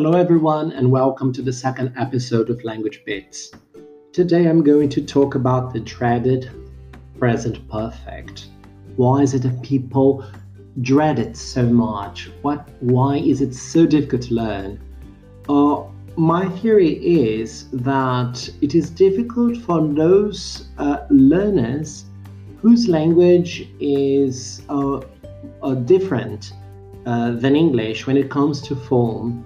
Hello, everyone, and welcome to the second episode of Language Bits. Today I'm going to talk about the dreaded present perfect. Why is it that people dread it so much? What, why is it so difficult to learn? Uh, my theory is that it is difficult for those uh, learners whose language is uh, uh different uh, than English when it comes to form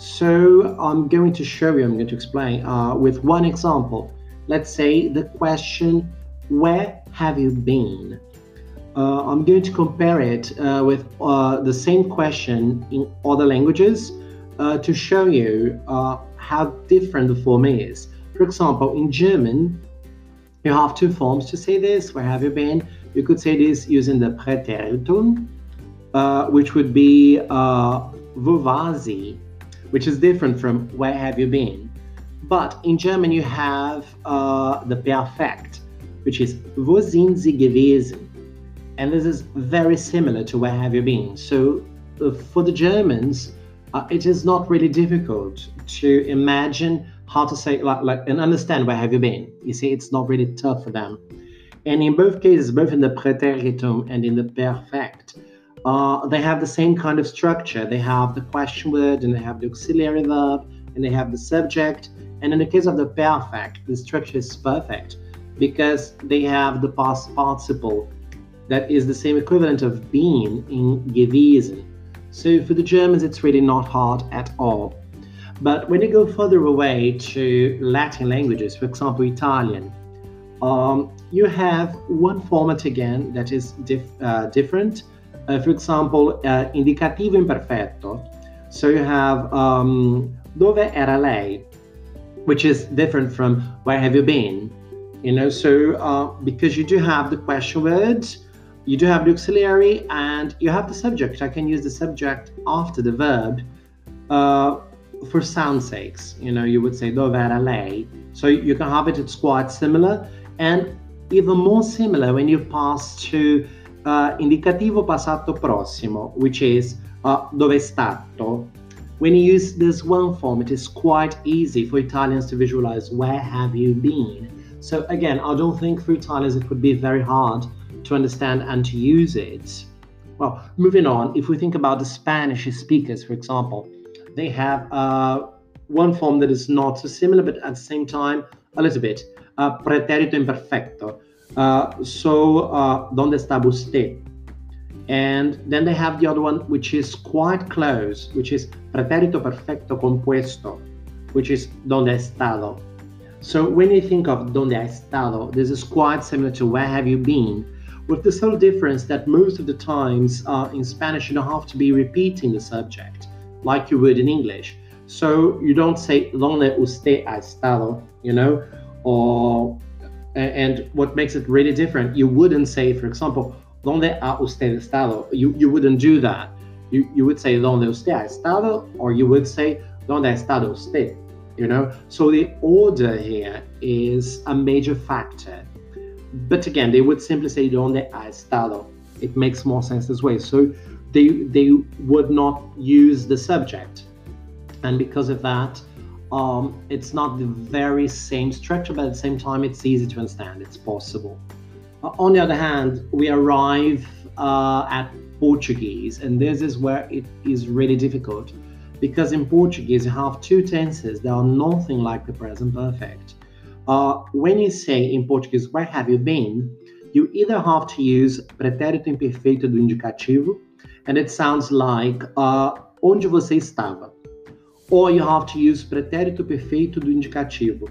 so I'm going to show you, I'm going to explain uh, with one example. Let's say the question, where have you been? Uh, I'm going to compare it uh, with uh, the same question in other languages uh, to show you uh, how different the form is. For example, in German, you have two forms to say this, where have you been? You could say this using the Präteritum, which would be wo war sie? Which is different from where have you been. But in German, you have uh, the perfect, which is wo sind Sie gewesen? And this is very similar to where have you been. So uh, for the Germans, uh, it is not really difficult to imagine how to say like, like and understand where have you been. You see, it's not really tough for them. And in both cases, both in the preteritum and in the perfect, uh, they have the same kind of structure. They have the question word and they have the auxiliary verb and they have the subject. And in the case of the perfect, the structure is perfect because they have the past participle that is the same equivalent of being in gewesen. So for the Germans, it's really not hard at all. But when you go further away to Latin languages, for example, Italian, um, you have one format again that is uh, different uh, for example, uh, indicativo imperfetto. So you have um, dove era lei, which is different from where have you been? You know, so uh, because you do have the question words, you do have the auxiliary, and you have the subject. I can use the subject after the verb uh, for sound sakes. You know, you would say dove era lei. So you can have it, it's quite similar, and even more similar when you pass to uh, indicativo passato prossimo, which is uh, dove è stato. When you use this one form, it is quite easy for Italians to visualize where have you been. So again, I don't think for Italians it would be very hard to understand and to use it. Well, moving on, if we think about the Spanish speakers, for example, they have uh, one form that is not so similar, but at the same time, a little bit. Uh, preterito imperfecto. Uh, so, uh, ¿dónde está usted? And then they have the other one, which is quite close, which is pretérito perfecto compuesto, which is ¿dónde ha estado? So when you think of ¿dónde ha estado, this is quite similar to where have you been, with the subtle difference that most of the times uh, in Spanish you don't have to be repeating the subject like you would in English. So you don't say ¿dónde usted ha estado, you know, or and what makes it really different, you wouldn't say, for example, ¿Dónde ha usted estado? You, you wouldn't do that. You, you would say, ¿Dónde usted ha estado? Or you would say, ¿Dónde ha estado usted? You know? So the order here is a major factor. But again, they would simply say, ¿Dónde ha estado? It makes more sense this way. So they, they would not use the subject. And because of that, um, it's not the very same structure, but at the same time, it's easy to understand. It's possible. Uh, on the other hand, we arrive uh, at Portuguese, and this is where it is really difficult because in Portuguese you have two tenses that are nothing like the present perfect. Uh, when you say in Portuguese, where have you been? You either have to use pretérito imperfeito do indicativo, and it sounds like uh, onde você estava or you have to use pretérito perfeito do indicativo,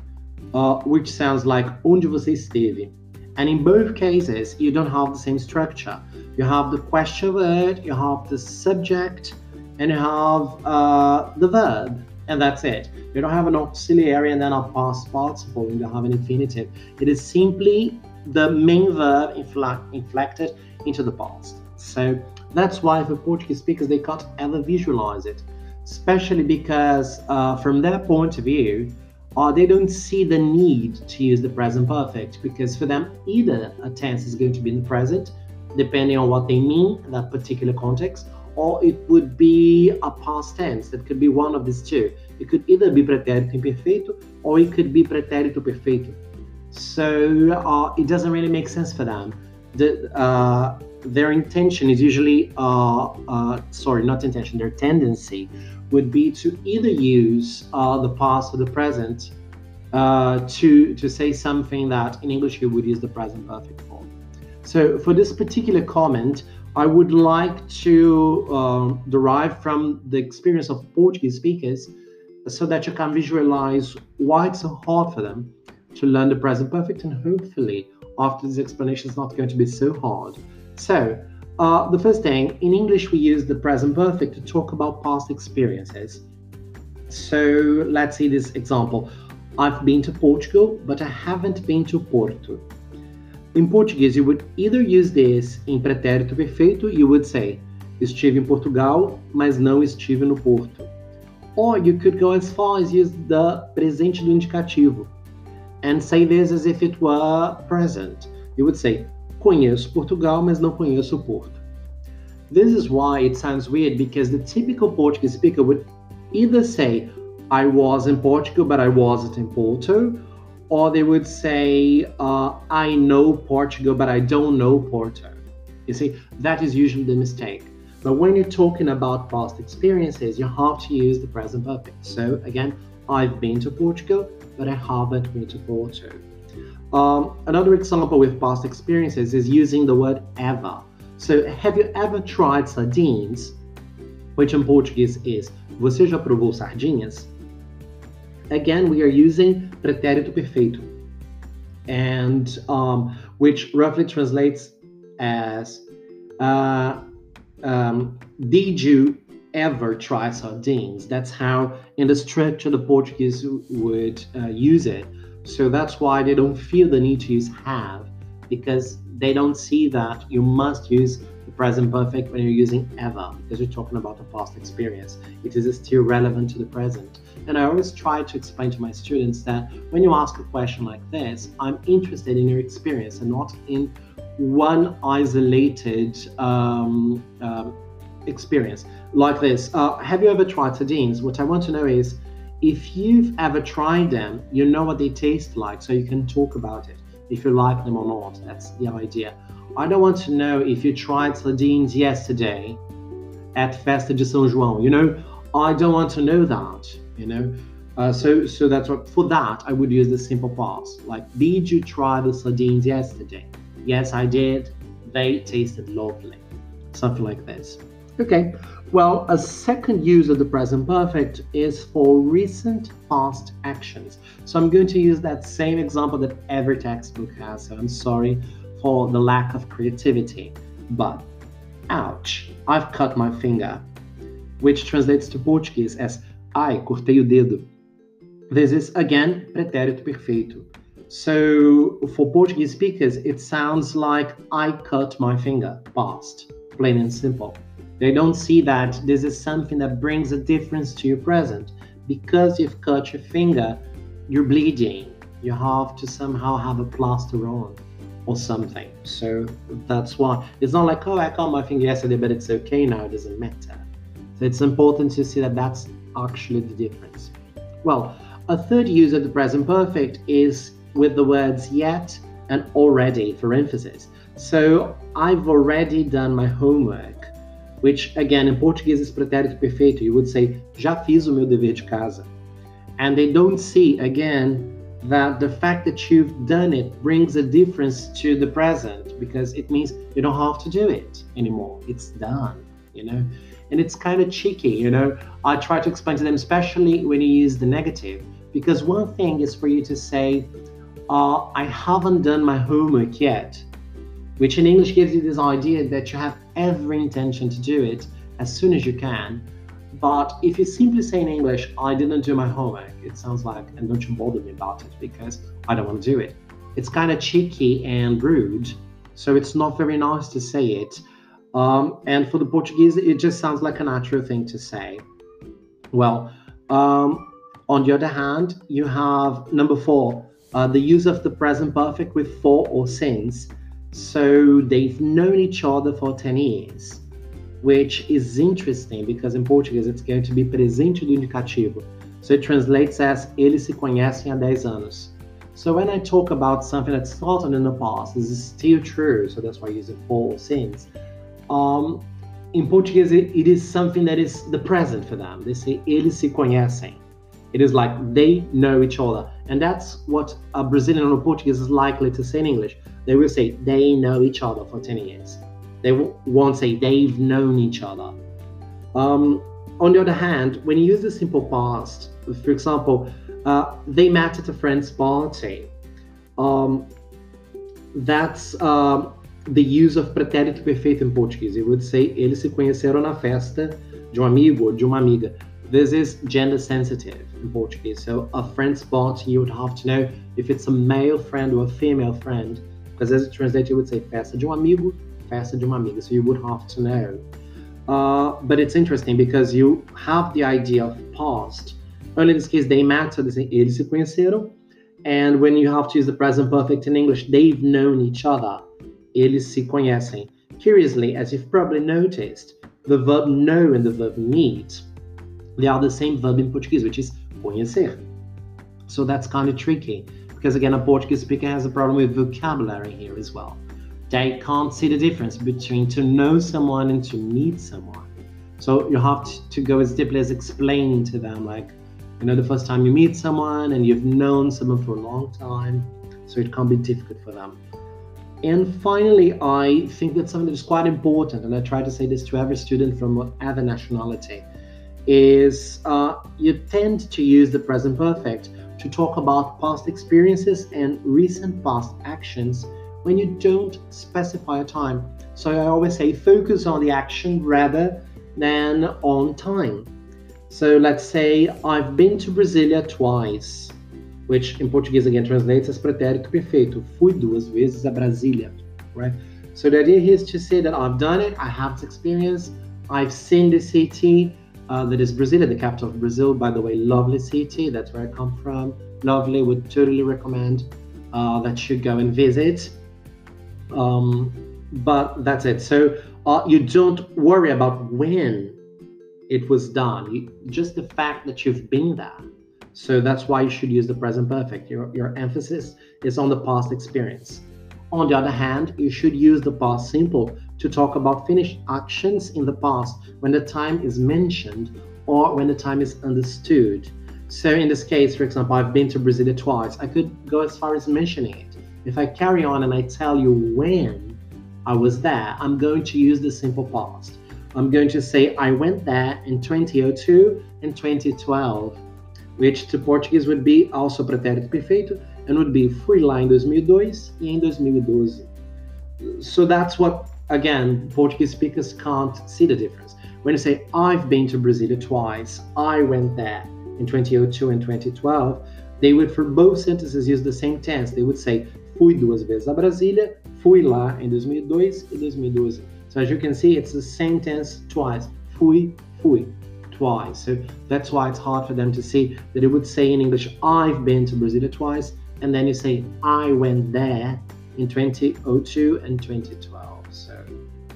uh, which sounds like onde você esteve. And in both cases, you don't have the same structure. You have the question word, you have the subject, and you have uh, the verb, and that's it. You don't have an auxiliary and then a past participle, you don't have an infinitive. It is simply the main verb inflected into the past. So that's why for Portuguese speakers, they can't ever visualize it especially because uh, from their point of view, uh, they don't see the need to use the present perfect because for them, either a tense is going to be in the present, depending on what they mean in that particular context, or it would be a past tense. That could be one of these two. It could either be pretérito imperfeito or it could be pretérito perfeito. So uh, it doesn't really make sense for them. The, uh, their intention is usually, uh, uh sorry, not intention, their tendency would be to either use uh, the past or the present uh, to, to say something that in English you would use the present perfect form. So for this particular comment, I would like to um, derive from the experience of Portuguese speakers so that you can visualize why it's so hard for them to learn the present perfect and hopefully after this explanation is not going to be so hard. So uh, the first thing, in English we use the present perfect to talk about past experiences. So let's see this example. I've been to Portugal, but I haven't been to Porto. In Portuguese, you would either use this in pretérito perfeito, you would say, estive em Portugal, mas não estive no Porto. Or you could go as far as use the presente do indicativo and say this as if it were present. You would say, conheço Portugal, mas não conheço o Porto. This is why it sounds weird because the typical Portuguese speaker would either say, I was in Portugal, but I wasn't in Porto, or they would say, uh, I know Portugal, but I don't know Porto. You see, that is usually the mistake. But when you're talking about past experiences, you have to use the present perfect. So again, I've been to Portugal, but I haven't been to Porto. Um, another example with past experiences is using the word ever. So, have you ever tried sardines? Which in Portuguese is Você já provou sardinhas? Again, we are using pretérito perfeito, and um, which roughly translates as uh, um, Did you ever try sardines? That's how, in the structure, the Portuguese would uh, use it. So that's why they don't feel the need to use have, because they don't see that you must use the present perfect when you're using ever because you're talking about a past experience. It is still relevant to the present. And I always try to explain to my students that when you ask a question like this, I'm interested in your experience and not in one isolated um, um, experience like this. Uh, have you ever tried sardines? What I want to know is if you've ever tried them, you know what they taste like, so you can talk about it. If you like them or not, that's the idea. I don't want to know if you tried sardines yesterday at Festa de São João. You know, I don't want to know that. You know, uh, so so that's what for that I would use the simple past. Like, did you try the sardines yesterday? Yes, I did. They tasted lovely. Something like this. Okay. Well, a second use of the present perfect is for recent past actions. So I'm going to use that same example that every textbook has. So I'm sorry for the lack of creativity. But, ouch, I've cut my finger, which translates to Portuguese as ai, cortei o dedo. This is again pretérito perfeito. So, for Portuguese speakers, it sounds like I cut my finger, past, plain and simple. They don't see that this is something that brings a difference to your present. Because you've cut your finger, you're bleeding. You have to somehow have a plaster on or something. So that's why it's not like, oh, I cut my finger yesterday, but it's okay now, it doesn't matter. So it's important to see that that's actually the difference. Well, a third use of the present perfect is with the words yet and already for emphasis. So I've already done my homework, which again in Portuguese is pretérito perfeito. You would say, já fiz o meu dever de casa. And they don't see again that the fact that you've done it brings a difference to the present because it means you don't have to do it anymore. It's done, you know? And it's kind of cheeky, you know? I try to explain to them, especially when you use the negative, because one thing is for you to say, uh, I haven't done my homework yet, which in English gives you this idea that you have every intention to do it as soon as you can but if you simply say in English, I didn't do my homework, it sounds like, and don't you bother me about it because I don't want to do it. It's kind of cheeky and rude, so it's not very nice to say it. Um, and for the Portuguese, it just sounds like a natural thing to say. Well, um, on the other hand, you have number four, uh, the use of the present perfect with for or since. So they've known each other for 10 years. which is interesting because in Portuguese it's going to be presente do indicativo. So it translates as eles se conhecem há 10 anos. So when I talk about something that started in the past, this is still true, so that's why I use it for since. Um, in Portuguese, it, it is something that is the present for them. They say eles se conhecem. It is like they know each other. And that's what a Brazilian or Portuguese is likely to say in English. They will say they know each other for 10 years. They won't say they've known each other. Um, on the other hand, when you use the simple past, for example, uh, they met at a friend's party. Um, that's uh, the use of pretérito perfeito in Portuguese. You would say eles se conheceram na festa de um amigo or de uma amiga. This is gender sensitive in Portuguese. So a friend's party, you would have to know if it's a male friend or a female friend. Because as it translates, you would say festa de um amigo, festa de uma amiga. So you would have to know. Uh, but it's interesting because you have the idea of past. Only in this case, they met, so they say eles se conheceram. And when you have to use the present perfect in English, they've known each other. Eles se conhecem. Curiously, as you've probably noticed, the verb know and the verb meet they are the same verb in Portuguese, which is conhecer. So that's kind of tricky because again, a Portuguese speaker has a problem with vocabulary here as well. They can't see the difference between to know someone and to meet someone. So you have to go as deeply as explaining to them, like, you know, the first time you meet someone and you've known someone for a long time, so it can be difficult for them. And finally, I think that something that is quite important, and I try to say this to every student from whatever nationality is uh, you tend to use the present perfect to talk about past experiences and recent past actions when you don't specify a time. So I always say focus on the action rather than on time. So let's say I've been to Brasilia twice, which in Portuguese again translates as pretérito perfeito. Fui duas vezes a Brasília, right? So the idea here is to say that I've done it, I have this experience, I've seen the city, uh, that is Brasilia, the capital of Brazil. By the way, lovely city. That's where I come from. Lovely. Would totally recommend uh, that you go and visit. Um, but that's it. So uh, you don't worry about when it was done. You, just the fact that you've been there. So that's why you should use the present perfect. Your, your emphasis is on the past experience. On the other hand, you should use the past simple to talk about finished actions in the past when the time is mentioned or when the time is understood. So, in this case, for example, I've been to Brazil twice. I could go as far as mentioning it. If I carry on and I tell you when I was there, I'm going to use the simple past. I'm going to say I went there in 2002 and 2012, which to Portuguese would be also pretérito perfeito and would be fui lá em 2002 e em 2012. So that's what again, Portuguese speakers can't see the difference. When you say, I've been to Brazil twice, I went there in 2002 and 2012, they would, for both sentences, use the same tense. They would say, fui duas vezes a Brasília, fui lá em 2002 e 2012. So as you can see, it's the same tense twice. Fui, fui, twice. So that's why it's hard for them to see that it would say in English, I've been to Brasilia twice, and then you say, I went there in 2002 and 2012.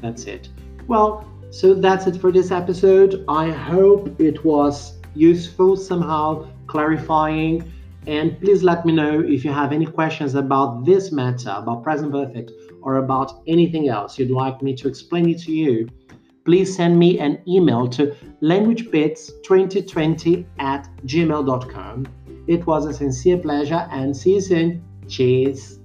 That's it. Well, so that's it for this episode. I hope it was useful somehow, clarifying. And please let me know if you have any questions about this matter, about present perfect, or about anything else you'd like me to explain it to you. Please send me an email to languagebits2020 at gmail.com. It was a sincere pleasure and see you soon. Cheers.